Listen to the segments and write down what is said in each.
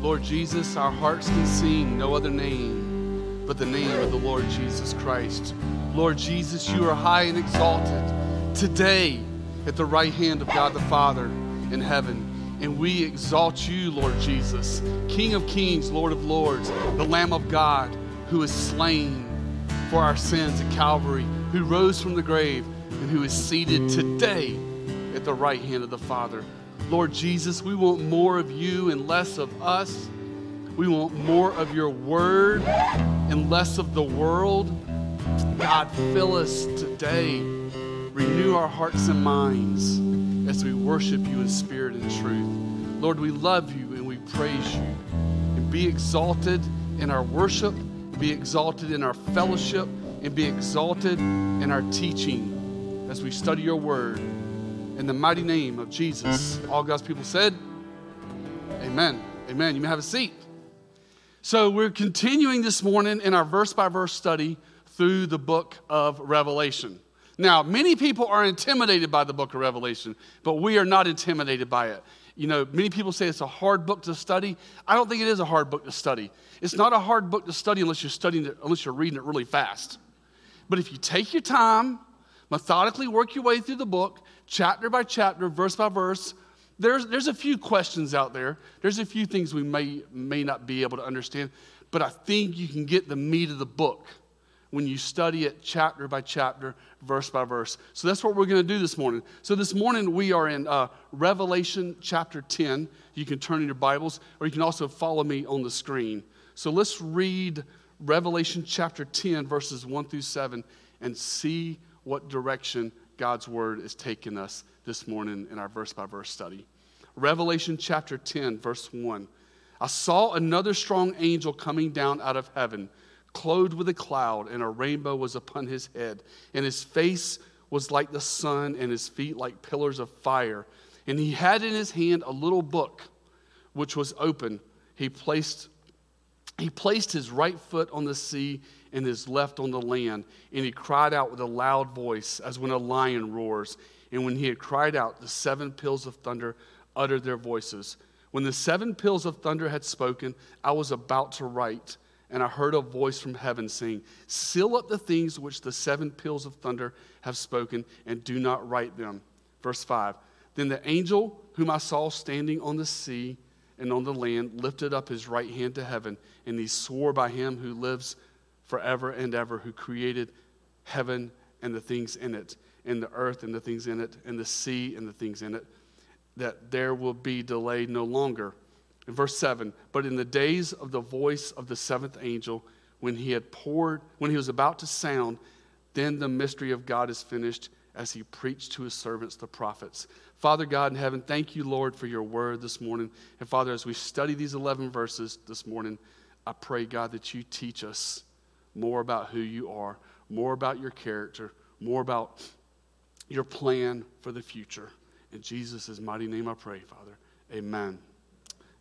Lord Jesus, our hearts can sing no other name but the name of the Lord Jesus Christ. Lord Jesus, you are high and exalted today at the right hand of God the Father in heaven. And we exalt you, Lord Jesus, King of kings, Lord of lords, the Lamb of God who is slain for our sins at Calvary, who rose from the grave, and who is seated today at the right hand of the Father. Lord Jesus, we want more of you and less of us. We want more of your word and less of the world. God, fill us today. Renew our hearts and minds as we worship you in spirit and truth. Lord, we love you and we praise you. And be exalted in our worship, be exalted in our fellowship, and be exalted in our teaching as we study your word. In the mighty name of Jesus, all God's people said, Amen. Amen. You may have a seat. So, we're continuing this morning in our verse by verse study through the book of Revelation. Now, many people are intimidated by the book of Revelation, but we are not intimidated by it. You know, many people say it's a hard book to study. I don't think it is a hard book to study. It's not a hard book to study unless you're studying it, unless you're reading it really fast. But if you take your time, methodically work your way through the book, chapter by chapter, verse by verse, there's, there's a few questions out there. There's a few things we may, may not be able to understand, but I think you can get the meat of the book when you study it chapter by chapter, verse by verse. So that's what we're going to do this morning. So this morning we are in uh, Revelation chapter 10. You can turn in your Bibles, or you can also follow me on the screen. So let's read Revelation chapter 10, verses 1 through 7, and see what direction God's word is taking us this morning in our verse by verse study. Revelation chapter 10, verse 1. I saw another strong angel coming down out of heaven, clothed with a cloud, and a rainbow was upon his head, and his face was like the sun, and his feet like pillars of fire. And he had in his hand a little book, which was open. He placed, he placed his right foot on the sea and his left on the land, and he cried out with a loud voice, as when a lion roars. And when he had cried out, the seven peals of thunder uttered their voices. When the seven peals of thunder had spoken, I was about to write, and I heard a voice from heaven saying, Seal up the things which the seven peals of thunder have spoken, and do not write them. Verse 5 Then the angel whom I saw standing on the sea and on the land lifted up his right hand to heaven, and he swore by him who lives forever and ever, who created heaven and the things in it, and the earth and the things in it, and the sea and the things in it that there will be delay no longer. In verse 7, but in the days of the voice of the seventh angel, when he had poured, when he was about to sound, then the mystery of God is finished as he preached to his servants, the prophets. Father God in heaven, thank you, Lord, for your word this morning. And Father, as we study these 11 verses this morning, I pray, God, that you teach us more about who you are, more about your character, more about your plan for the future. In Jesus' mighty name I pray, Father. Amen.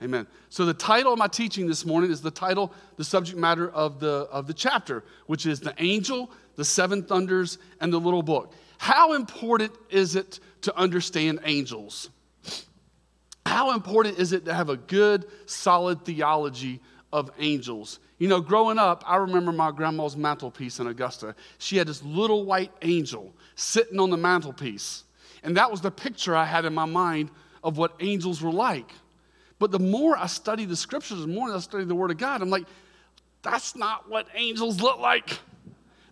Amen. So the title of my teaching this morning is the title, the subject matter of the, of the chapter, which is the angel, the seven thunders, and the little book. How important is it to understand angels? How important is it to have a good, solid theology of angels? You know, growing up, I remember my grandma's mantelpiece in Augusta. She had this little white angel sitting on the mantelpiece. And that was the picture I had in my mind of what angels were like. But the more I study the scriptures, the more I study the Word of God, I'm like, that's not what angels look like.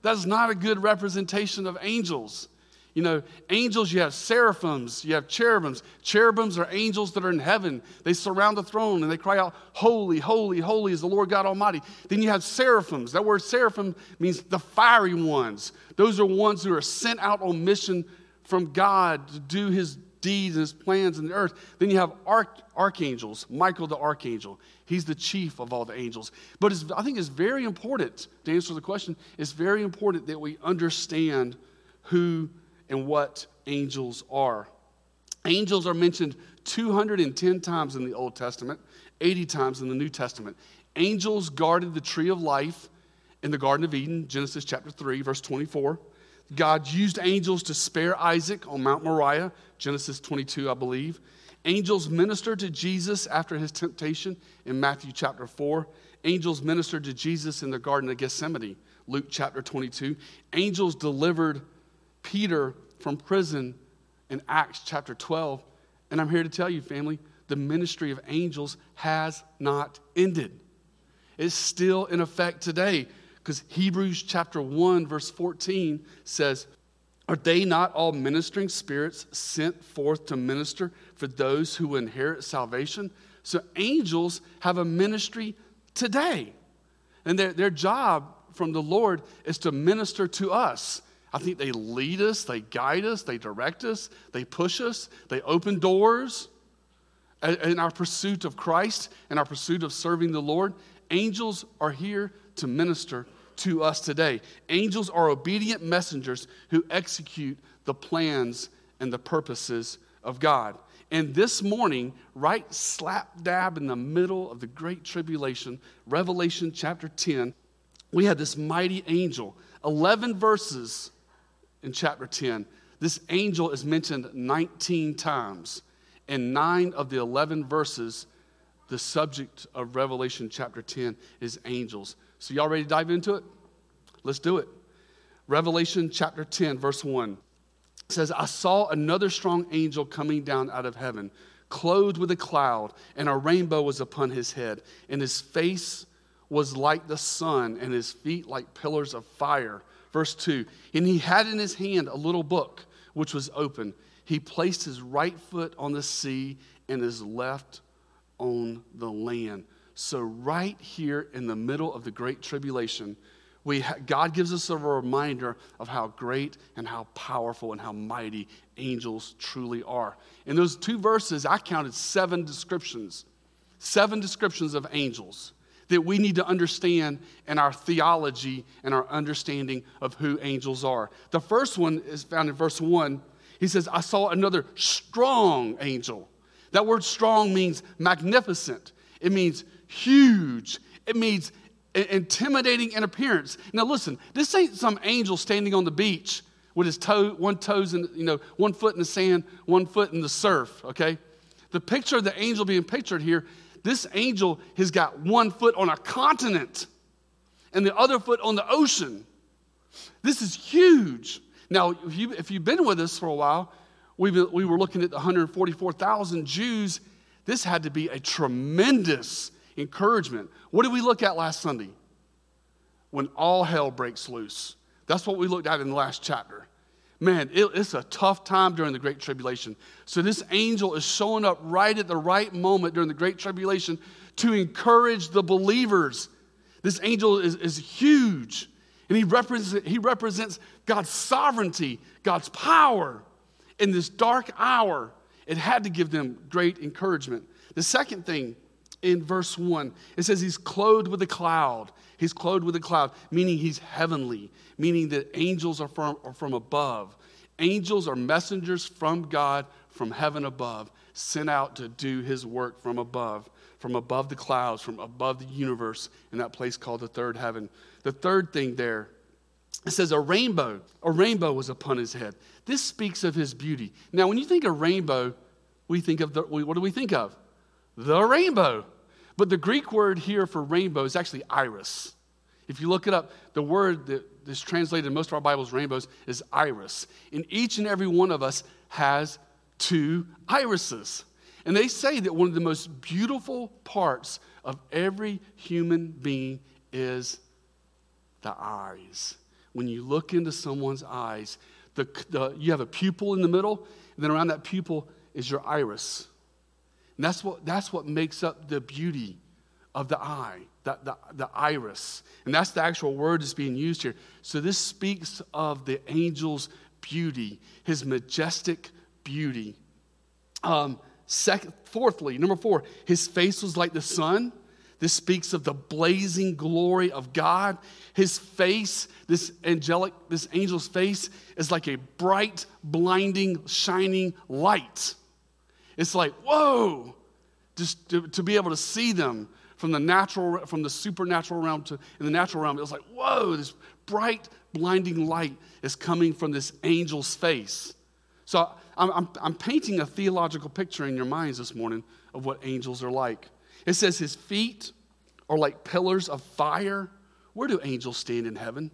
That's not a good representation of angels. You know, angels, you have seraphims, you have cherubims. Cherubims are angels that are in heaven. They surround the throne and they cry out, Holy, holy, holy is the Lord God Almighty. Then you have seraphims. That word seraphim means the fiery ones. Those are ones who are sent out on mission from God to do his deeds and his plans in the earth. Then you have arch- archangels, Michael the archangel. He's the chief of all the angels. But I think it's very important, to answer the question, it's very important that we understand who and what angels are. Angels are mentioned 210 times in the Old Testament, 80 times in the New Testament. Angels guarded the tree of life in the Garden of Eden, Genesis chapter 3, verse 24. God used angels to spare Isaac on Mount Moriah, Genesis 22, I believe. Angels ministered to Jesus after his temptation in Matthew chapter 4. Angels ministered to Jesus in the Garden of Gethsemane, Luke chapter 22. Angels delivered Peter from prison in Acts chapter 12. And I'm here to tell you, family, the ministry of angels has not ended. It's still in effect today because Hebrews chapter 1, verse 14 says, are they not all ministering spirits sent forth to minister for those who inherit salvation? So angels have a ministry today. And their, their job from the Lord is to minister to us. I think they lead us, they guide us, they direct us, they push us, they open doors. In our pursuit of Christ and our pursuit of serving the Lord, angels are here to minister to us today. Angels are obedient messengers who execute the plans and the purposes of God. And this morning, right slap dab in the middle of the Great Tribulation, Revelation chapter 10, we had this mighty angel. 11 verses in chapter 10. This angel is mentioned 19 times. In nine of the 11 verses, the subject of Revelation chapter 10 is angels. So, y'all ready to dive into it? Let's do it. Revelation chapter 10, verse 1 says, I saw another strong angel coming down out of heaven, clothed with a cloud, and a rainbow was upon his head, and his face was like the sun, and his feet like pillars of fire. Verse 2 And he had in his hand a little book, which was open. He placed his right foot on the sea and his left on the land. So, right here in the middle of the Great Tribulation, we ha- God gives us a reminder of how great and how powerful and how mighty angels truly are. In those two verses, I counted seven descriptions, seven descriptions of angels that we need to understand in our theology and our understanding of who angels are. The first one is found in verse 1. He says, I saw another strong angel. That word strong means magnificent, it means huge, it means intimidating in appearance. Now, listen, this ain't some angel standing on the beach with his toe, one toes in, you know, one foot in the sand, one foot in the surf, okay? The picture of the angel being pictured here, this angel has got one foot on a continent and the other foot on the ocean. This is huge. Now, if, you, you've been with us for a while, we we were looking at the 144,000 Jews. This had to be a tremendous encouragement. What did we look at last Sunday? When all hell breaks loose. That's what we looked at in the last chapter. Man, it, it's a tough time during the Great Tribulation. So, this angel is showing up right at the right moment during the Great Tribulation to encourage the believers. This angel is, is huge, and he represents, he represents God's sovereignty, God's power. In this dark hour, it had to give them great encouragement. The second thing in verse 1. It says he's clothed with a cloud. He's clothed with a cloud, meaning he's heavenly, meaning that angels are from, are from above. Angels are messengers from God from heaven above, sent out to do his work from above, from above the clouds, from above the universe, in that place called the third heaven. The third thing there, it says a rainbow. A rainbow was upon his head. This speaks of his beauty. Now, when you think of rainbow, we think of the, what do we think of? The rainbow. But the Greek word here for rainbow is actually iris. If you look it up, the word that is translated in most of our Bibles, rainbows, is iris. And each and every one of us has two irises. And they say that one of the most beautiful parts of every human being is the eyes. When you look into someone's eyes, the, the, you have a pupil in the middle, and then around that pupil is your iris. And that's what, that's what makes up the beauty of the eye, the, the, the iris. And that's the actual word that's being used here. So this speaks of the angel's beauty, his majestic beauty. Um, second, fourthly, number four, his face was like the sun. This speaks of the blazing glory of God. His face, this angelic, this angel's face, is like a bright, blinding, shining light. It's like, whoa, just to, to be able to see them from the natural, from the supernatural realm to in the natural realm. It was like, whoa, this bright, blinding light is coming from this angel's face. So I'm, I'm, I'm painting a theological picture in your minds this morning of what angels are like. It says his feet are like pillars of fire. Where do angels stand in heaven?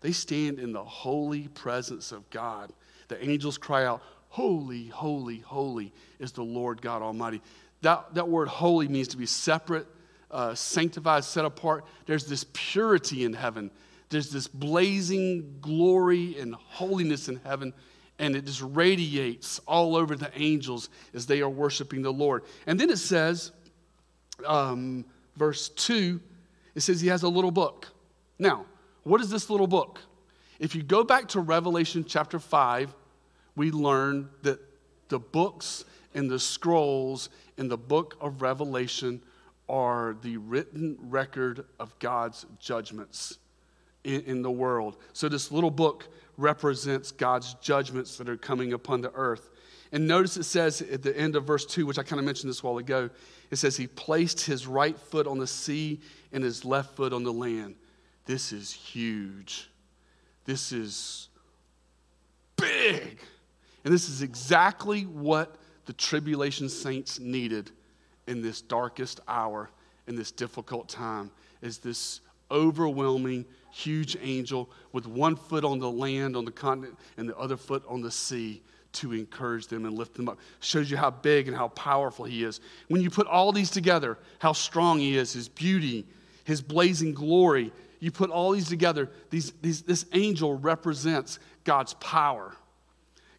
They stand in the holy presence of God. The angels cry out, Holy, holy, holy is the Lord God Almighty. That, that word holy means to be separate, uh, sanctified, set apart. There's this purity in heaven. There's this blazing glory and holiness in heaven, and it just radiates all over the angels as they are worshiping the Lord. And then it says, um, verse 2, it says he has a little book. Now, what is this little book? If you go back to Revelation chapter 5, we learn that the books and the scrolls in the book of Revelation are the written record of God's judgments in, in, the world. So, this little book represents God's judgments that are coming upon the earth. And notice it says at the end of verse 2, which I kind of mentioned this while ago, it says, He placed his right foot on the sea and his left foot on the land. This is huge. This is big. And this is exactly what the tribulation saints needed in this darkest hour, in this difficult time, is this overwhelming, huge angel with one foot on the land, on the continent, and the other foot on the sea to encourage them and lift them up. Shows you how big and how powerful he is. When you put all these together, how strong he is, his beauty, his blazing glory, you put all these together, these, these, this angel represents God's power,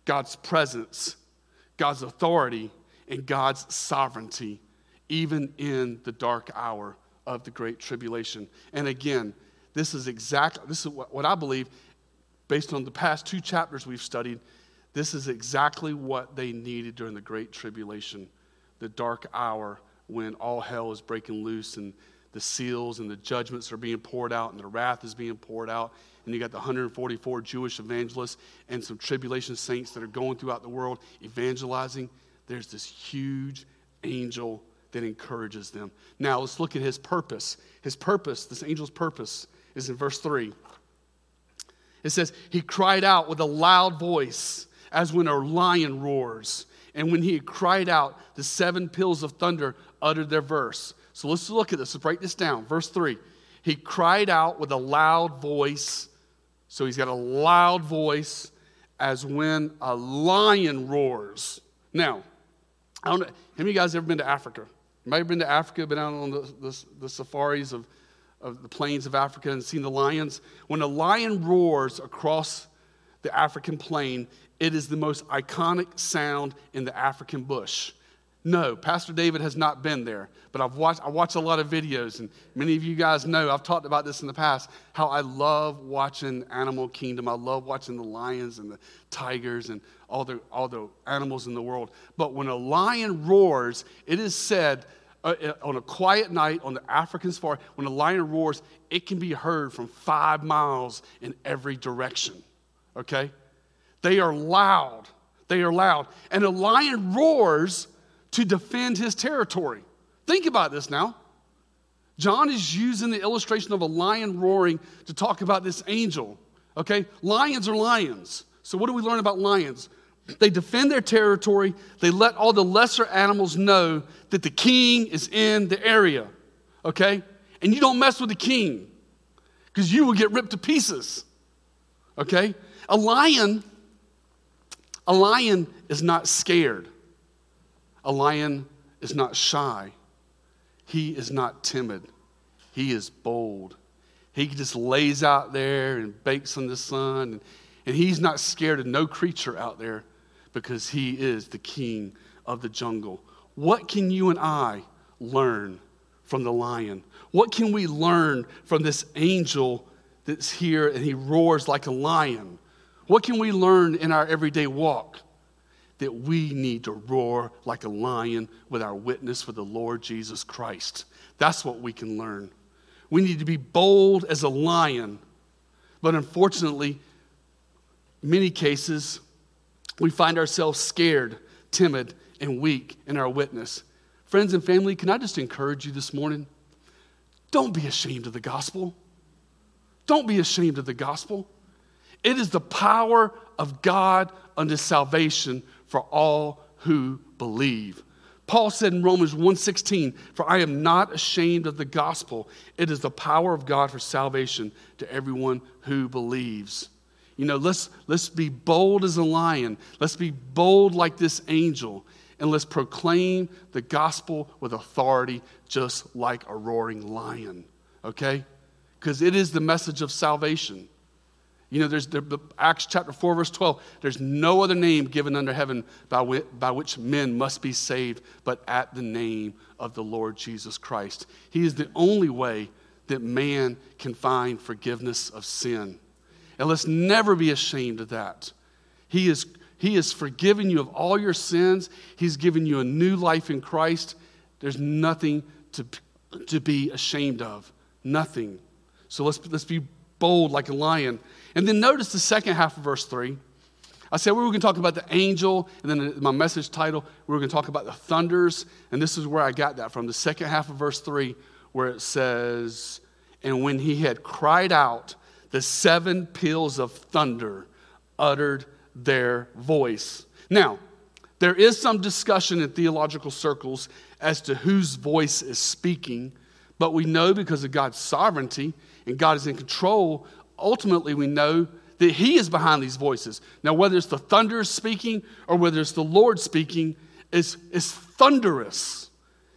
God's presence, God's authority, and God's sovereignty, even in the dark hour of the great tribulation. And again, this is exactly this is what, what I believe, based on the past two chapters we've studied, this is exactly what they needed during the great tribulation, the dark hour when all hell is breaking loose and the seals and the judgments are being poured out and the wrath is being poured out. And you got the 144 Jewish evangelists and some tribulation saints that are going throughout the world evangelizing. There's this huge angel that encourages them. Now let's look at his purpose. His purpose, this angel's purpose, is in verse 3. It says, He cried out with a loud voice as when a lion roars. And when he had cried out, the seven peals of thunder uttered their verse. So let's look at this. Let's break this down. Verse 3. He cried out with a loud voice. So he's got a loud voice as when a lion roars. Now, I don't know. How many of you guys ever been to Africa? Anybody been to Africa, been out on the, the, the safaris of, of the plains of Africa and seen the lions? When a lion roars across the African plain, it is the most iconic sound in the African bush. No, Pastor David has not been there, but I've watched, I watch a lot of videos, and many of you guys know I've talked about this in the past how I love watching Animal Kingdom. I love watching the lions and the tigers and all the, all the animals in the world. But when a lion roars, it is said uh, uh on a quiet night on the African safari, when a lion roars, it can be heard from five miles in every direction. Okay? They are loud. They are loud. And a lion roars to defend his territory. Think about this now. John is using the illustration of a lion roaring to talk about this angel. Okay? Lions are lions. So, what do we learn about lions? They defend their territory, they let all the lesser animals know that the king is in the area. Okay? And you don't mess with the king because you will get ripped to pieces. Okay? A lion, a lion is not scared. A lion is not shy, he is not timid, he is bold. He just lays out there and bakes in the sun, and, and he's not scared of no creature out there because he is the king of the jungle. What can you and I learn from the lion? What can we learn from this angel that's here and he roars like a lion? What can we learn in our everyday walk? That we need to roar like a lion with our witness for the Lord Jesus Christ. That's what we can learn. We need to be bold as a lion, but unfortunately, many cases, we find ourselves scared, timid, and weak in our witness. Friends and family, can I just encourage you this morning? Don't be ashamed of the gospel. Don't be ashamed of the gospel. It is the power of God unto salvation for all who believe. Paul said in Romans 1:16, "For I am not ashamed of the gospel. It is the power of God for salvation to everyone who believes." You know, let's let's be bold as a lion. Let's be bold like this angel and let's proclaim the gospel with authority just like a roaring lion. Okay? Because it is the message of salvation. You know, there's the, Acts chapter 4, verse 12. There's no other name given under heaven by, which, by which men must be saved but at the name of the Lord Jesus Christ. He is the only way that man can find forgiveness of sin. And let's never be ashamed of that. He is, he has forgiven you of all your sins, He's given you a new life in Christ. There's nothing to, to be ashamed of. Nothing. So let's, let's be bold like a lion. And then notice the second half of verse 3. I said we were going to talk about the angel, and then my message title, we were going to talk about the thunders. And this is where I got that from the second half of verse 3, where it says, And when he had cried out, the seven peals of thunder uttered their voice. Now, there is some discussion in theological circles as to whose voice is speaking, but we know because of God's sovereignty and God is in control, ultimately we know that He is behind these voices. Now, whether it's the thunder speaking or whether it's the Lord speaking, is, is thunderous.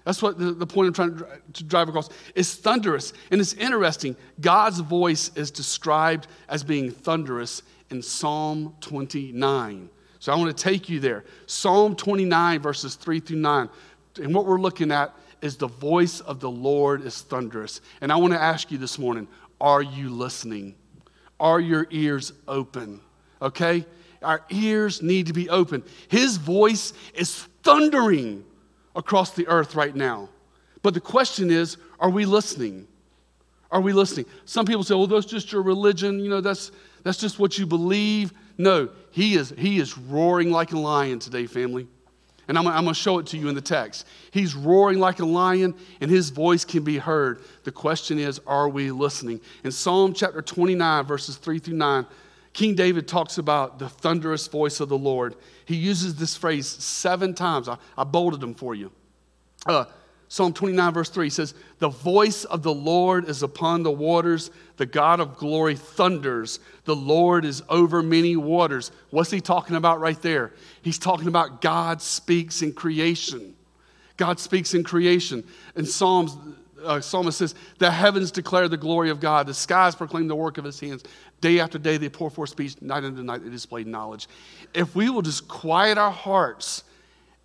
That's what the, the point I'm trying to drive across. It's thunderous. And it's interesting. God's voice is described as being thunderous in Psalm 29. So I want to take you there. Psalm 29, verses 3 through 9. And what we're looking at is the voice of the Lord is thunderous. And I want to ask you this morning are you listening? Are your ears open? Okay? Our ears need to be open. His voice is thundering across the earth right now. But the question is are we listening? Are we listening? Some people say, well, that's just your religion. You know, that's, that's just what you believe. No, he is, he is roaring like a lion today, family. And I'm, I'm going to show it to you in the text. He's roaring like a lion, and his voice can be heard. The question is, are we listening? In Psalm chapter 29, verses 3 through 9, King David talks about the thunderous voice of the Lord. He uses this phrase seven times. I, I bolded them for you. Uh, Psalm 29, verse 3 says, The voice of the Lord is upon the waters. The God of glory thunders. The Lord is over many waters. What's he talking about right there? He's talking about God speaks in creation. God speaks in creation. In Psalms, uh, psalmist says, The heavens declare the glory of God, the skies proclaim the work of his hands. Day after day they pour forth speech, night after night they display knowledge. If we will just quiet our hearts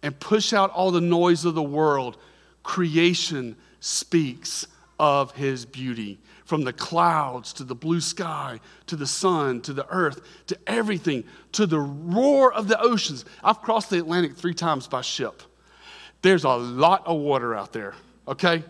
and push out all the noise of the world, creation speaks of his beauty. From the clouds to the blue sky to the sun to the earth to everything to the roar of the oceans. I've crossed the Atlantic three times by ship. There's a lot of water out there, okay?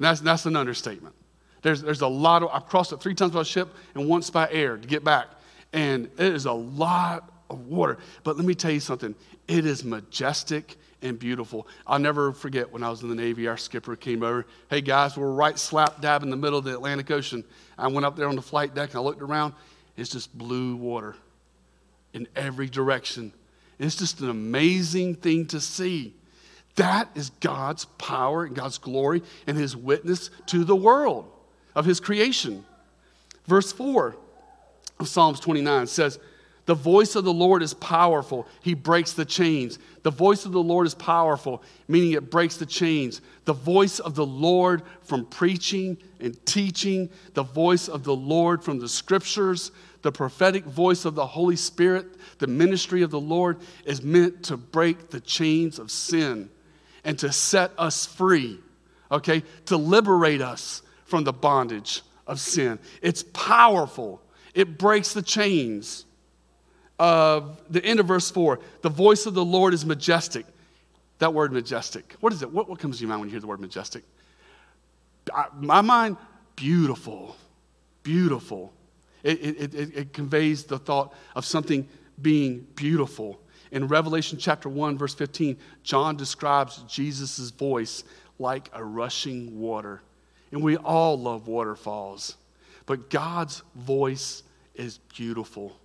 That's, that's an understatement. There's, there's a lot of, I've crossed it three times by ship and once by air to get back. And it is a lot of water. But let me tell you something it is majestic and beautiful. I'll never forget when I was in the Navy, our skipper came over. Hey guys, we're right slap dab in the middle of the Atlantic Ocean. I went up there on the flight deck and I looked around. It's just blue water in every direction. It's just an amazing thing to see. That is God's power and God's glory and his witness to the world of his creation. Verse 4 of Psalms 29 says, The voice of the Lord is powerful. He breaks the chains. The voice of the Lord is powerful, meaning it breaks the chains. The voice of the Lord from preaching and teaching, the voice of the Lord from the scriptures, the prophetic voice of the Holy Spirit, the ministry of the Lord is meant to break the chains of sin and to set us free, okay? To liberate us from the bondage of sin. It's powerful, it breaks the chains. Of the end of verse 4 the voice of the Lord is majestic. That word majestic, what is it? What, what comes to your mind when you hear the word majestic? I, my mind, beautiful, beautiful. It, it, it, it conveys the thought of something being beautiful. In Revelation chapter 1, verse 15, John describes Jesus' voice like a rushing water. And we all love waterfalls. But God's voice is beautiful.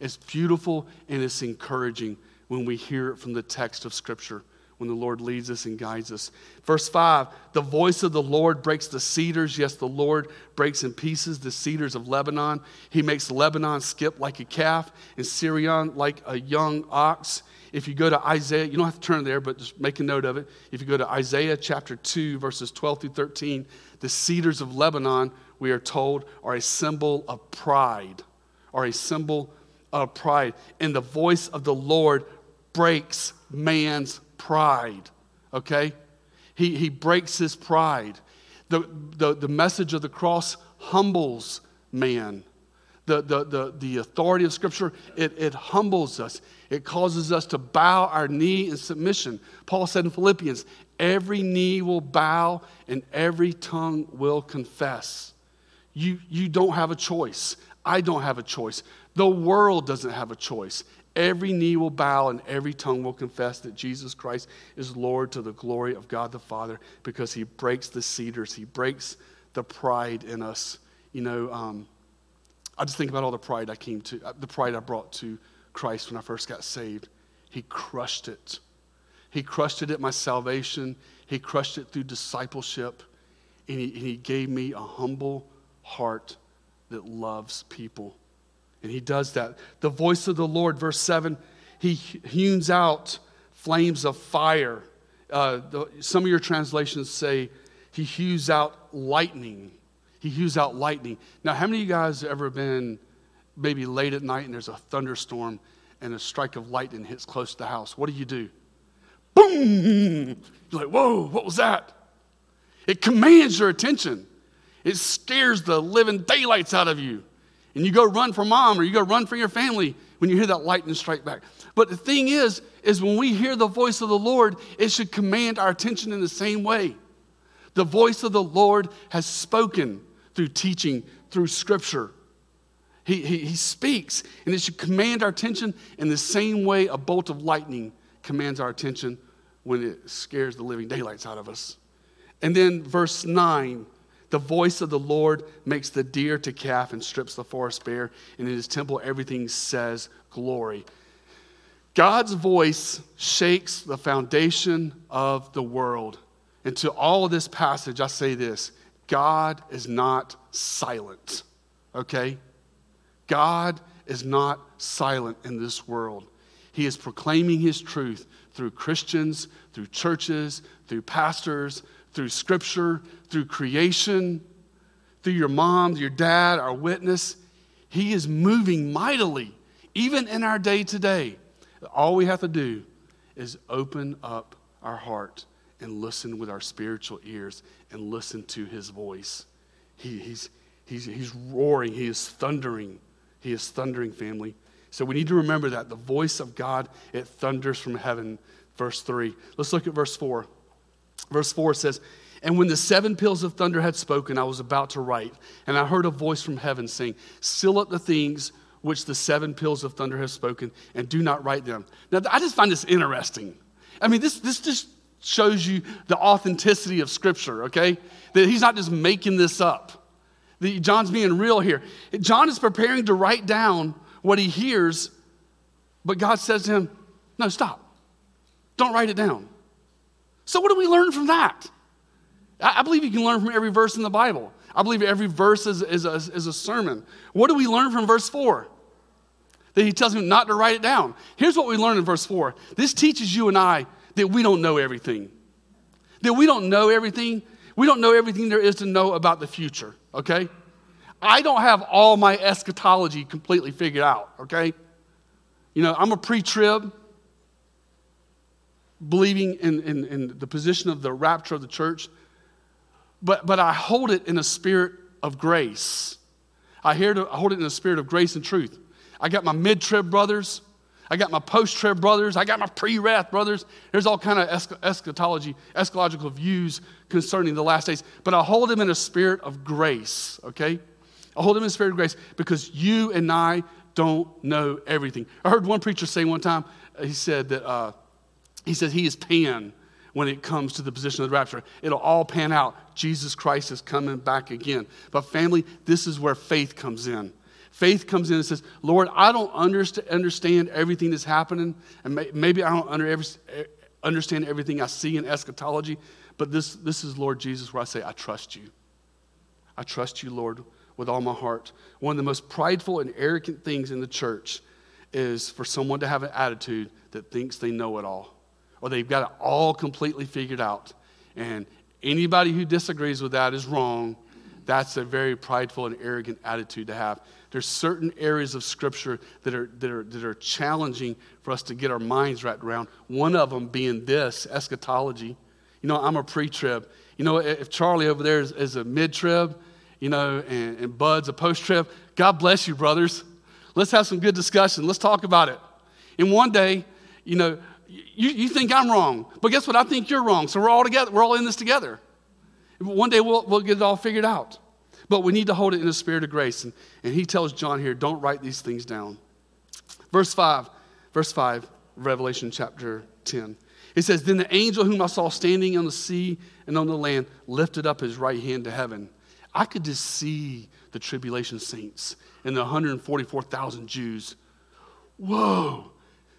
It's beautiful and it's encouraging when we hear it from the text of Scripture, when the Lord leads us and guides us. Verse 5 The voice of the Lord breaks the cedars. Yes, the Lord breaks in pieces the cedars of Lebanon. He makes Lebanon skip like a calf and Sirion like a young ox. If you go to Isaiah, you don't have to turn there, but just make a note of it. If you go to Isaiah chapter 2, verses 12 through 13, the cedars of Lebanon, we are told, are a symbol of pride, are a symbol of pride. And the voice of the Lord breaks man's pride, okay? He, he breaks his pride. The, the, the message of the cross humbles man. The, the, the, the authority of Scripture, it, it humbles us. It causes us to bow our knee in submission. Paul said in Philippians, every knee will bow and every tongue will confess. You, you don't have a choice. I don't have a choice. The world doesn't have a choice. Every knee will bow and every tongue will confess that Jesus Christ is Lord to the glory of God the Father because he breaks the cedars, he breaks the pride in us. You know, um, I just think about all the pride I came to, uh, the pride I brought to Christ when I first got saved. He crushed it. He crushed it at my salvation, He crushed it through discipleship, and He, and he gave me a humble heart that loves people. And he does that. The voice of the Lord, verse 7, he hews out flames of fire. Uh, the, some of your translations say he hews out lightning. He hews out lightning. Now, how many of you guys have ever been maybe late at night and there's a thunderstorm and a strike of lightning hits close to the house? What do you do? Boom! You're like, whoa, what was that? It commands your attention. It scares the living daylights out of you and you go run for mom or you go run for your family when you hear that lightning strike back. But the thing is, is when we hear the voice of the Lord, it should command our attention in the same way. The voice of the Lord has spoken through teaching, through scripture. He, he, he speaks, and it should command our attention in the same way a bolt of lightning commands our attention when it scares the living daylights out of us. And then verse 9 the voice of the Lord makes the deer to calf and strips the forest bare, and in his temple everything says glory. God's voice shakes the foundation of the world. And to all of this passage, I say this God is not silent, okay? God is not silent in this world. He is proclaiming his truth through Christians, through churches, through pastors, through scripture, through creation, through your mom, your dad, our witness. He is moving mightily, even in our day to day. All we have to do is open up our heart and listen with our spiritual ears and listen to his voice. He, he's, he's, he's roaring, he is thundering. He is thundering, family. So we need to remember that the voice of God, it thunders from heaven. Verse 3. Let's look at verse 4. Verse 4 says, And when the seven peals of thunder had spoken, I was about to write, and I heard a voice from heaven saying, Seal up the things which the seven peals of thunder have spoken, and do not write them. Now, I just find this interesting. I mean, this, this just shows you the authenticity of Scripture, okay? That he's not just making this up. John's being real here. John is preparing to write down what he hears, but God says to him, No, stop. Don't write it down. So, what do we learn from that? I believe you can learn from every verse in the Bible. I believe every verse is, is, a, is a sermon. What do we learn from verse 4? That he tells me not to write it down. Here's what we learn in verse 4 this teaches you and I that we don't know everything. That we don't know everything. We don't know everything there is to know about the future, okay? I don't have all my eschatology completely figured out, okay? You know, I'm a pre trib believing in, in, in, the position of the rapture of the church, but, but I hold it in a spirit of grace. I, hear to, I hold it in a spirit of grace and truth. I got my mid trib brothers. I got my post trib brothers. I got my pre wrath brothers. There's all kind of eschatology, eschatological views concerning the last days. But I hold them in a spirit of grace, okay? I hold him in a spirit of grace because you and I don't know everything. I heard one preacher say one time, he said that uh, he says he is pan when it comes to the position of the rapture. It'll all pan out. Jesus Christ is coming back again. But, family, this is where faith comes in. Faith comes in and says, Lord, I don't understand everything that's happening, and maybe I don't understand everything I see in eschatology, but this, this is, Lord Jesus, where I say, I trust you. I trust you, Lord, with all my heart. One of the most prideful and arrogant things in the church is for someone to have an attitude that thinks they know it all, or they've got it all completely figured out. And anybody who disagrees with that is wrong. That's a very prideful and arrogant attitude to have. There's certain areas of Scripture that are, that, are, that are challenging for us to get our minds wrapped around. One of them being this eschatology. You know, I'm a pre trib. You know, if Charlie over there is, is a mid trib, you know, and, and Bud's a post trib. God bless you, brothers. Let's have some good discussion. Let's talk about it. And one day, you know, you, you think I'm wrong, but guess what? I think you're wrong. So we're all together. We're all in this together. One day we'll, we'll get it all figured out. But we need to hold it in a spirit of grace. And, and he tells John here, don't write these things down. Verse 5, verse 5, Revelation chapter 10. It says, Then the angel whom I saw standing on the sea and on the land lifted up his right hand to heaven. I could just see the tribulation saints and the 144,000 Jews. Whoa,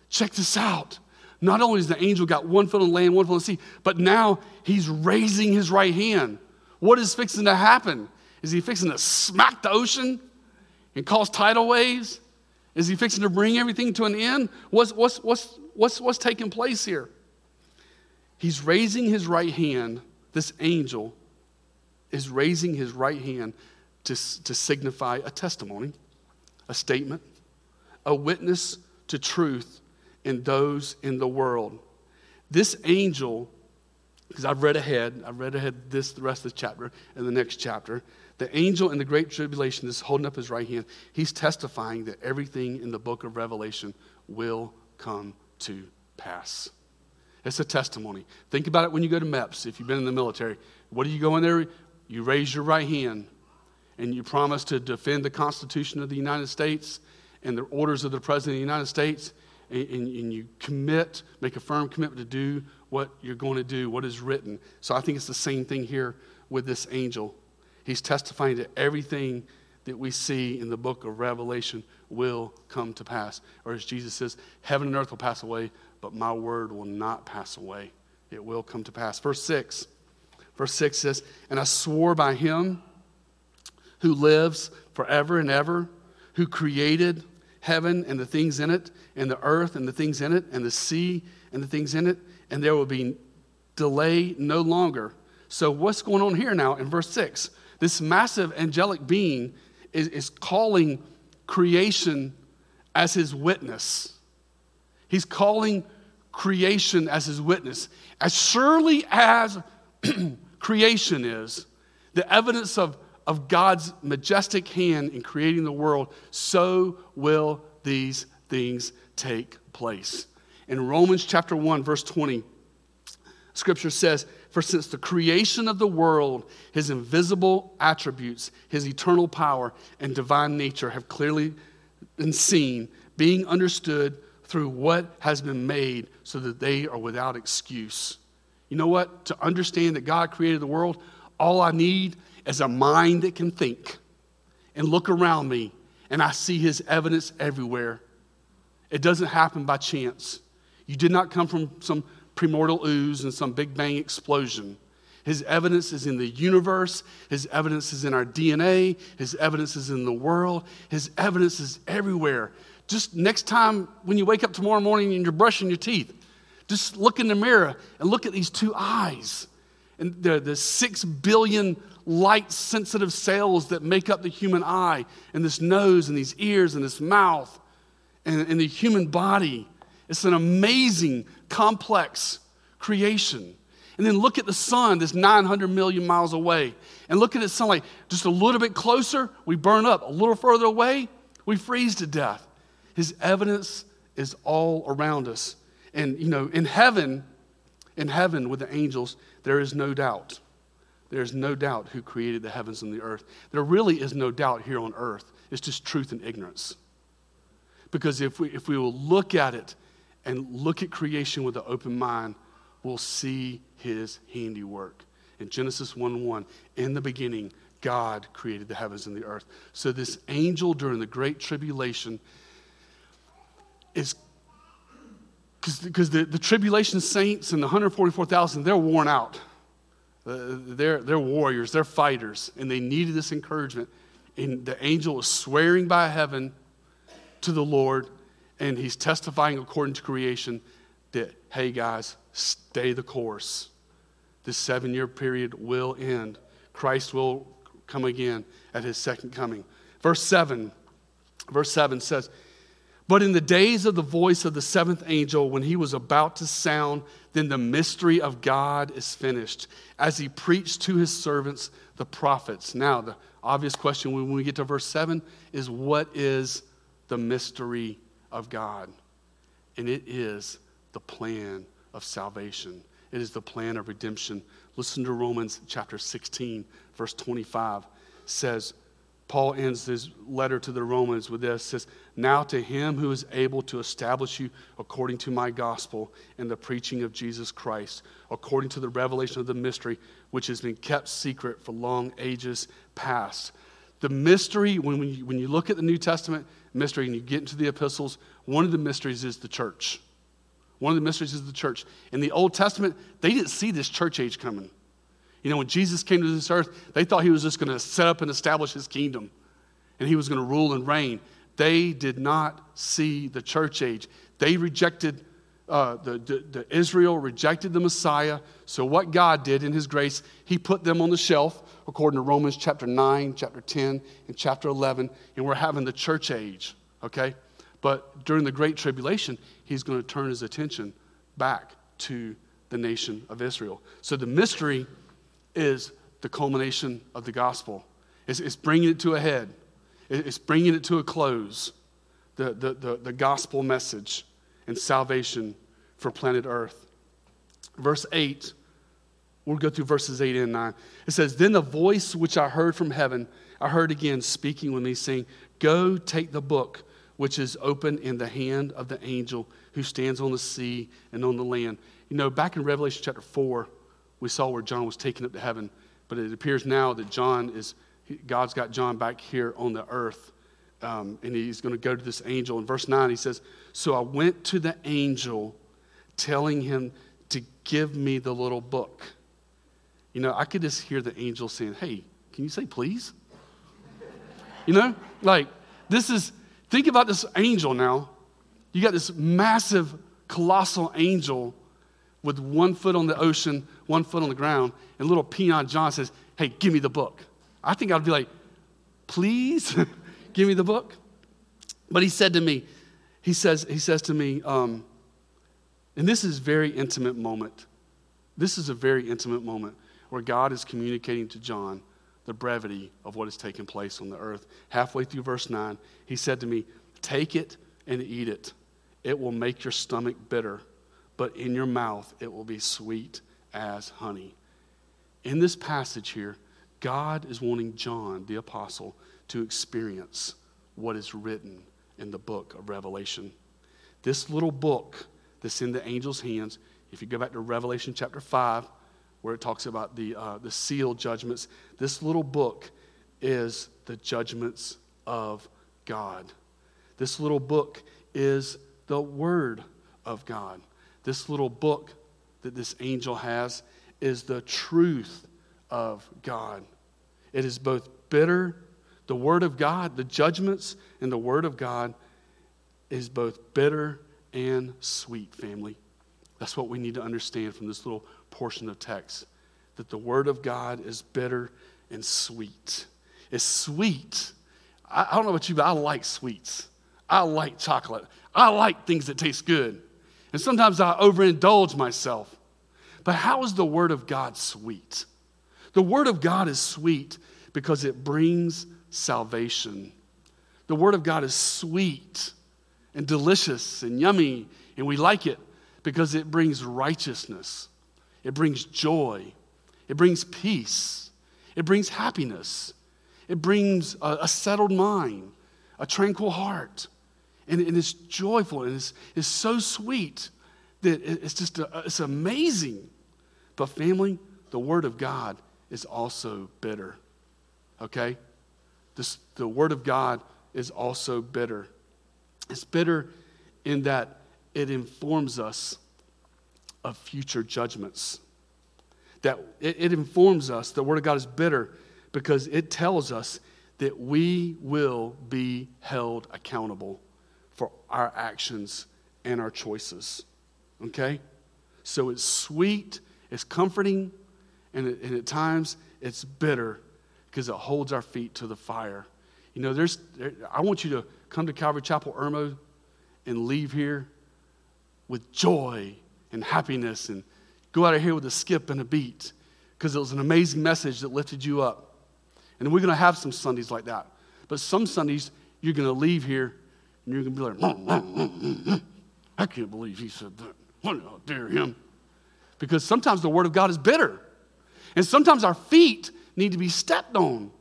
check this out. Not only has the angel got one foot on land, one foot on the sea, but now he's raising his right hand. What is fixing to happen? Is he fixing to smack the ocean and cause tidal waves? Is he fixing to bring everything to an end? What's, what's, what's, what's, what's taking place here? He's raising his right hand. This angel is raising his right hand to, to signify a testimony, a statement, a witness to truth in those in the world. This angel, because I've read ahead, I've read ahead this, the rest of the chapter, and the next chapter. The angel in the Great Tribulation is holding up his right hand. He's testifying that everything in the book of Revelation will come to pass. It's a testimony. Think about it when you go to MEPS, if you've been in the military. What do you go in there? You raise your right hand and you promise to defend the Constitution of the United States and the orders of the President of the United States, and, and, and you commit, make a firm commitment to do what you're going to do, what is written. So I think it's the same thing here with this angel. He's testifying that everything that we see in the book of Revelation will come to pass. Or as Jesus says, heaven and earth will pass away, but my word will not pass away. It will come to pass. Verse 6. Verse 6 says, And I swore by him who lives forever and ever, who created heaven and the things in it, and the earth and the things in it, and the sea and the things in it, and there will be delay no longer. So, what's going on here now in verse 6? This massive angelic being is, is calling creation as his witness. He's calling creation as his witness. As surely as creation is, the evidence of, of God's majestic hand in creating the world, so will these things take place. In Romans chapter 1, verse 20, scripture says, for since the creation of the world, his invisible attributes, his eternal power, and divine nature have clearly been seen, being understood through what has been made, so that they are without excuse. You know what? To understand that God created the world, all I need is a mind that can think and look around me, and I see his evidence everywhere. It doesn't happen by chance. You did not come from some primordial ooze and some Big Bang explosion. His evidence is in the universe. His evidence is in our DNA. His evidence is in the world. His evidence is everywhere. Just next time when you wake up tomorrow morning and you're brushing your teeth, just look in the mirror and look at these two eyes and the, the six billion light sensitive cells that make up the human eye, and this nose, and these ears, and this mouth, and, and the human body. It's an amazing, complex creation. And then look at the sun that's 900 million miles away. And look at the sunlight just a little bit closer, we burn up. A little further away, we freeze to death. His evidence is all around us. And, you know, in heaven, in heaven with the angels, there is no doubt. There is no doubt who created the heavens and the earth. There really is no doubt here on earth. It's just truth and ignorance. Because if we, if we will look at it and look at creation with an open mind, we'll see his handiwork. In Genesis 1 1, in the beginning, God created the heavens and the earth. So, this angel during the Great Tribulation is because the, the tribulation saints and the 144,000, they're worn out. Uh, they're, they're warriors, they're fighters, and they needed this encouragement. And the angel is swearing by heaven to the Lord, and he's testifying according to creation that, hey guys, stay the course. This seven year period will end. Christ will come again at his second coming. Verse 7, verse 7 says, But in the days of the voice of the seventh angel, when he was about to sound, then the mystery of God is finished, as he preached to his servants, the prophets. Now, the obvious question when we get to verse 7 is what is the mystery of God? And it is the plan of salvation. It is the plan of redemption. Listen to Romans chapter 16, verse 25 says, Paul ends his letter to the Romans with this says, Now to him who is able to establish you according to my gospel and the preaching of Jesus Christ, according to the revelation of the mystery which has been kept secret for long ages past. The mystery, when, you, when you look at the New Testament mystery and you get into the epistles, one of the mysteries is the church. One of the mysteries is the church. In the Old Testament, they didn't see this church age coming. You know, when Jesus came to this earth, they thought he was just going to set up and establish his kingdom and he was going to rule and reign. They did not see the church age. They rejected, uh, the, the, the Israel rejected the Messiah. So, what God did in his grace, he put them on the shelf, according to Romans chapter 9, chapter 10, and chapter 11. And we're having the church age, okay? But during the Great Tribulation, he's going to turn his attention back to the nation of Israel. So the mystery is the culmination of the gospel, it's, it's bringing it to a head, it's bringing it to a close. The, the, the, the gospel message and salvation for planet Earth. Verse 8, we'll go through verses 8 and 9. It says, Then the voice which I heard from heaven, I heard again speaking with me, saying, Go take the book which is open in the hand of the angel who stands on the sea and on the land. You know, back in Revelation chapter 4, we saw where John was taken up to heaven, but it appears now that John is, God's got John back here on the earth, um, and he's going to go to this angel. In verse 9, he says, So I went to the angel telling him to give me the little book. You know, I could just hear the angel saying, Hey, can you say please? You know, like, this is Think about this angel now. You got this massive, colossal angel with one foot on the ocean, one foot on the ground, and little peon John says, Hey, give me the book. I think I'd be like, Please give me the book. But he said to me, he says, he says to me, um, and this is very intimate moment. This is a very intimate moment where God is communicating to John the brevity of what has taken place on the earth. Halfway through verse 9, he said to me, Take it and eat it. It will make your stomach bitter, but in your mouth it will be sweet as honey. In this passage here, God is wanting John, the apostle, to experience what is written in the book of Revelation. This little book that's in the angel's hands, if you go back to Revelation chapter 5, where it talks about the, uh, the seal judgments. This little book is the judgments of God. This little book is the Word of God. This little book that this angel has is the truth of God. It is both bitter, the Word of God, the judgments and the Word of God is both bitter and sweet, family. That's what we need to understand from this little portion of text that the Word of God is bitter and sweet. It's sweet. I, I don't know about you, but I like sweets. I like chocolate. I like things that taste good. And sometimes I overindulge myself. But how is the Word of God sweet? The Word of God is sweet because it brings salvation. The Word of God is sweet and delicious and yummy, and we like it because it brings righteousness. It brings joy. It brings peace. It brings happiness. It brings a, a settled mind, a tranquil heart. And, and it's joyful and it's, it's so sweet that it's just a, it's amazing. But family, the word of God is also bitter. Okay? This, the Word of God is also bitter. It's bitter in that it informs us of future judgments. That it, it informs us, the Word of God is bitter because it tells us that we will be held accountable for our actions and our choices. Okay? So it's sweet, it's comforting, and, it, and at times it's bitter because it holds our feet to the fire. You know, there's, there, I want you to come to Calvary Chapel, Irmo, and leave here with joy and happiness and go out of here with a skip and a beat because it was an amazing message that lifted you up. And we're going to have some Sundays like that. But some Sundays, you're going to leave here and you're going to be like, I can't believe he said that. How dare him? Because sometimes the Word of God is bitter. And sometimes our feet need to be stepped on.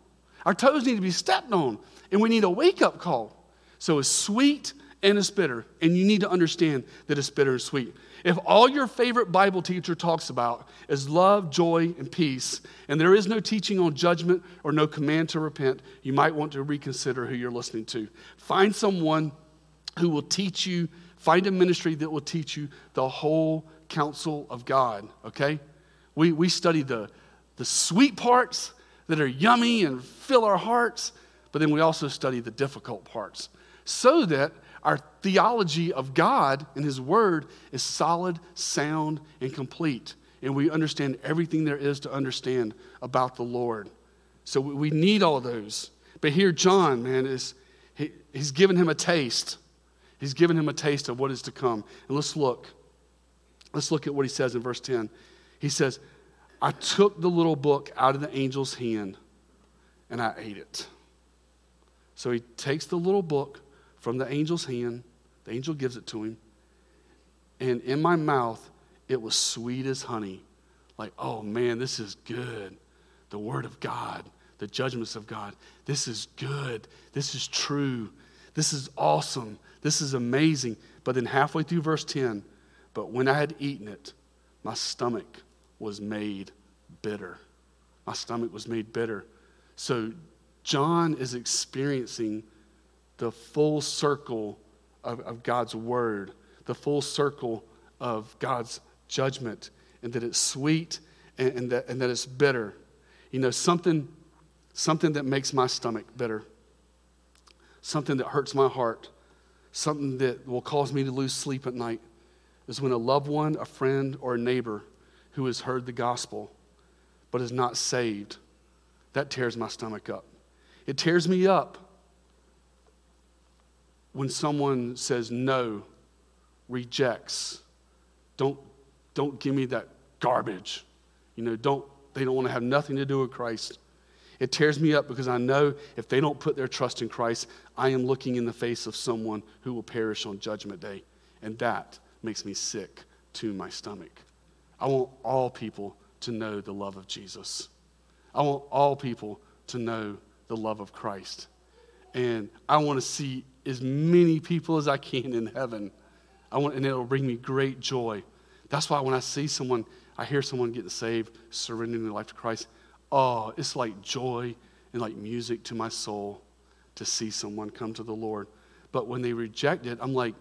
Our toes need to be stepped on. And we need a wake up call. So it's sweet and it's bitter. And you need to understand that it's bitter and sweet. If all your favorite Bible teacher talks about is love, joy, and peace, and there is no teaching on judgment or no command to repent, you might want to reconsider who you're listening to. Find someone who will teach you, find a ministry that will teach you the whole counsel of God, okay? We, we study the, the sweet parts that are yummy and fill our hearts, but then we also study the difficult parts so that our theology of God and His Word is solid, sound, and complete. And we understand everything there is to understand about the Lord. So we need all those. But here, John, man, is he, he's given him a taste. He's given him a taste of what is to come. And let's look. Let's look at what he says in verse 10. He says, I took the little book out of the angel's hand and I ate it. So he takes the little book from the angel's hand. The angel gives it to him. And in my mouth, it was sweet as honey. Like, oh man, this is good. The word of God, the judgments of God. This is good. This is true. This is awesome. This is amazing. But then halfway through verse 10, but when I had eaten it, my stomach was made bitter. My stomach was made bitter. So John is experiencing the full circle of, of God's word, the full circle of God's judgment, and that it's sweet and, and, that, and that it's bitter. You know, something, something that makes my stomach bitter, something that hurts my heart, something that will cause me to lose sleep at night is when a loved one, a friend, or a neighbor who has heard the gospel but is not saved, that tears my stomach up. It tears me up when someone says no, rejects, don't, don't give me that garbage. You know, don't, they don't want to have nothing to do with Christ. It tears me up because I know if they don't put their trust in Christ, I am looking in the face of someone who will perish on Judgment Day. And that makes me sick to my stomach. I want all people to know the love of Jesus. I want all people to know the love of Christ. And I want to see as many people as I can in heaven. I want, and it'll bring me great joy. That's why when I see someone, I hear someone getting saved, surrendering their life to Christ, oh, it's like joy and like music to my soul to see someone come to the Lord. But when they reject it, I'm like,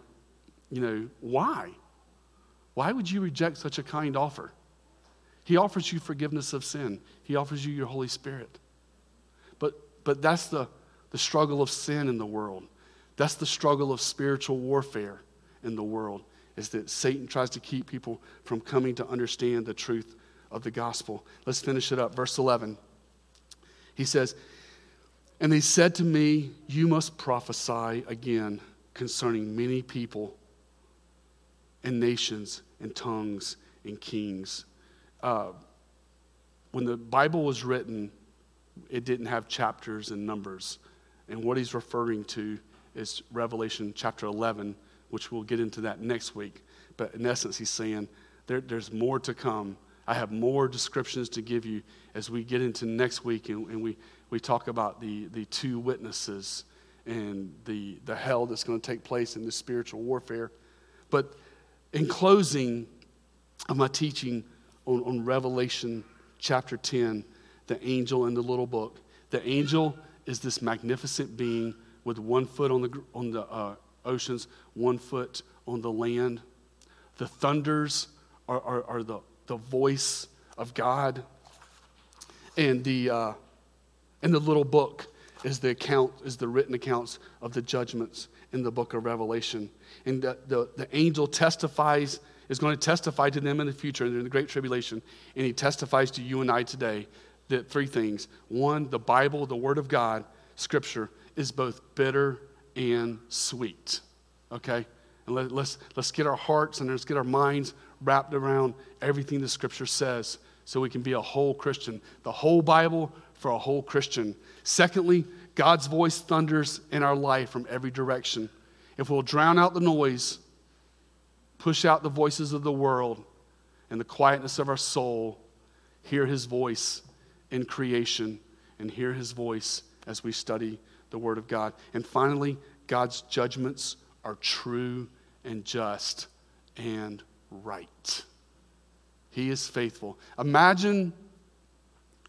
you know, why? Why would you reject such a kind offer? He offers you forgiveness of sin. He offers you your Holy Spirit. But but that's the, the struggle of sin in the world. That's the struggle of spiritual warfare in the world, is that Satan tries to keep people from coming to understand the truth of the gospel. Let's finish it up. Verse 11. He says, And they said to me, You must prophesy again concerning many people and nations and tongues and kings. Uh, when the Bible was written, it didn't have chapters and numbers. And what he's referring to is Revelation chapter 11, which we'll get into that next week. But in essence, he's saying there, there's more to come. I have more descriptions to give you as we get into next week and, and we, we talk about the, the two witnesses and the, the hell that's going to take place in the spiritual warfare. But in closing of my teaching on, on Revelation chapter 10, the angel in the little book, The angel is this magnificent being with one foot on the, on the uh, oceans, one foot on the land. The thunders are, are, are the, the voice of God. And the, uh, and the little book is the account, is the written accounts of the judgments in the book of Revelation. And the, the, the angel testifies, is going to testify to them in the future, in the Great Tribulation. And he testifies to you and I today three things. One, the Bible, the Word of God, Scripture, is both bitter and sweet. Okay? And let, let's, let's get our hearts and let's get our minds wrapped around everything the Scripture says so we can be a whole Christian. The whole Bible for a whole Christian. Secondly, God's voice thunders in our life from every direction. If we'll drown out the noise, push out the voices of the world, and the quietness of our soul, hear his voice in creation and hear his voice as we study the Word of God. And finally, God's judgments are true and just and right. He is faithful. Imagine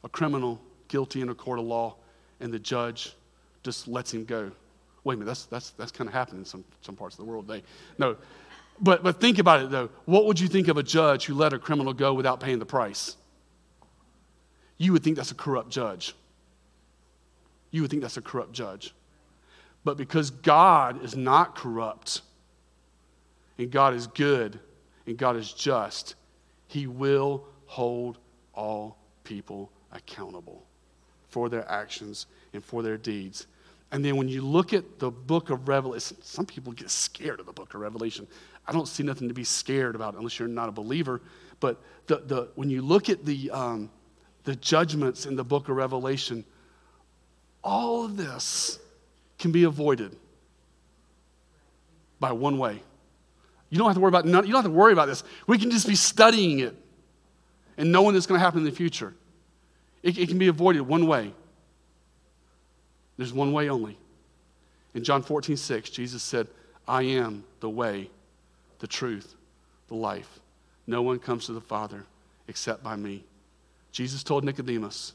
a criminal guilty in a court of law and the judge just lets him go. Wait a minute, that's, that's, that's kind of happening in some, some parts of the world today. No, but, but think about it though. What would you think of a judge who let a criminal go without paying the price? You would think that's a corrupt judge. You would think that's a corrupt judge. But because God is not corrupt, and God is good, and God is just, He will hold all people accountable for their actions and for their deeds. And then when you look at the book of Revelation, some people get scared of the book of Revelation. I don't see nothing to be scared about unless you're not a believer. But the, the, when you look at the, um, the judgments in the book of Revelation, all of this can be avoided by one way. You don't have to worry about none, you don't have to worry about this. We can just be studying it and knowing that's going to happen in the future. It, it can be avoided one way. There's one way only. In John 14, 6, Jesus said, I am the way, the truth, the life. No one comes to the Father except by me. Jesus told Nicodemus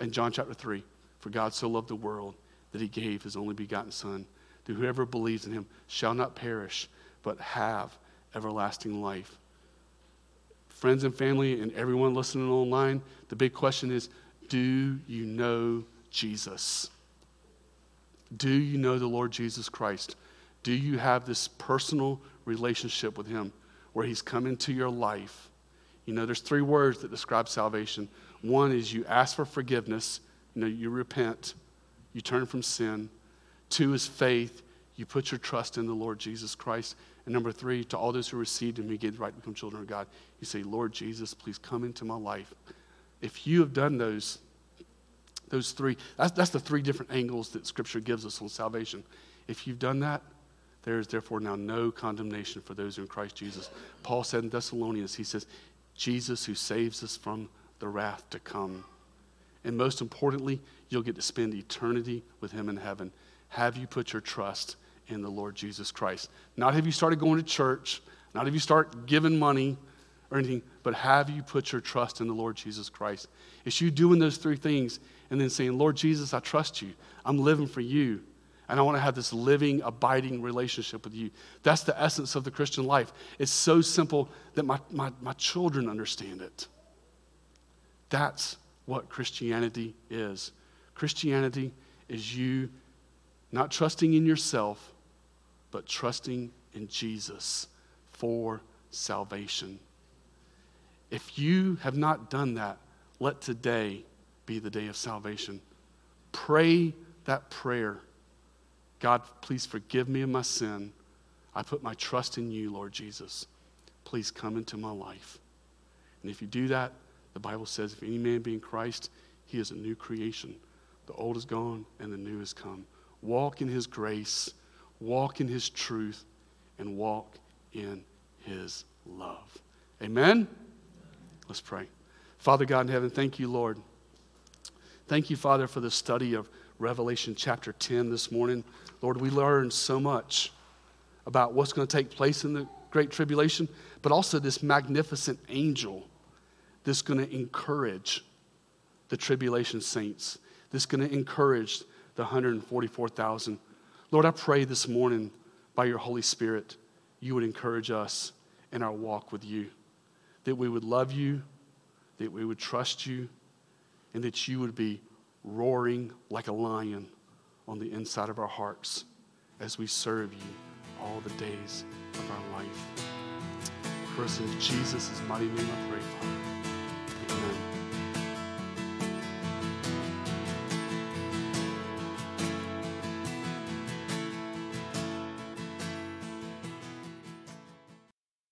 in John chapter 3 For God so loved the world that he gave his only begotten Son, that whoever believes in him shall not perish, but have everlasting life. Friends and family, and everyone listening online, the big question is do you know Jesus? Do you know the Lord Jesus Christ? Do you have this personal relationship with Him where He's come into your life? You know, there's three words that describe salvation. One is you ask for forgiveness, you know, you repent, you turn from sin. Two is faith, you put your trust in the Lord Jesus Christ. And number three, to all those who received Him, He gave the right to become children of God. You say, Lord Jesus, please come into my life. If you have done those, those three, that's, that's the three different angles that Scripture gives us on salvation. If you've done that, there is therefore now no condemnation for those in Christ Jesus. Paul said in Thessalonians, he says, Jesus who saves us from the wrath to come. And most importantly, you'll get to spend eternity with him in heaven. Have you put your trust in the Lord Jesus Christ? Not have you started going to church, not have you started giving money, or anything, but have you put your trust in the Lord Jesus Christ? It's you doing those three things and then saying, Lord Jesus, I trust you. I'm living for you. And I want to have this living, abiding relationship with you. That's the essence of the Christian life. It's so simple that my, my, my children understand it. That's what Christianity is. Christianity is you not trusting in yourself, but trusting in Jesus for salvation. If you have not done that, let today be the day of salvation. Pray that prayer God, please forgive me of my sin. I put my trust in you, Lord Jesus. Please come into my life. And if you do that, the Bible says, if any man be in Christ, he is a new creation. The old is gone and the new has come. Walk in his grace, walk in his truth, and walk in his love. Amen? Let's pray. Father God in heaven, thank you, Lord. Thank you, Father, for the study of Revelation chapter 10 this morning. Lord, we learn so much about what's going to take place in the Great Tribulation, but also this magnificent angel that's going to encourage the tribulation saints, that's going to encourage the 144,000. Lord, I pray this morning by your Holy Spirit, you would encourage us in our walk with you, that we would love you, that we would trust you, and that you would be roaring like a lion on the inside of our hearts as we serve you all the days of our life. For us in Jesus' mighty name I pray, Father.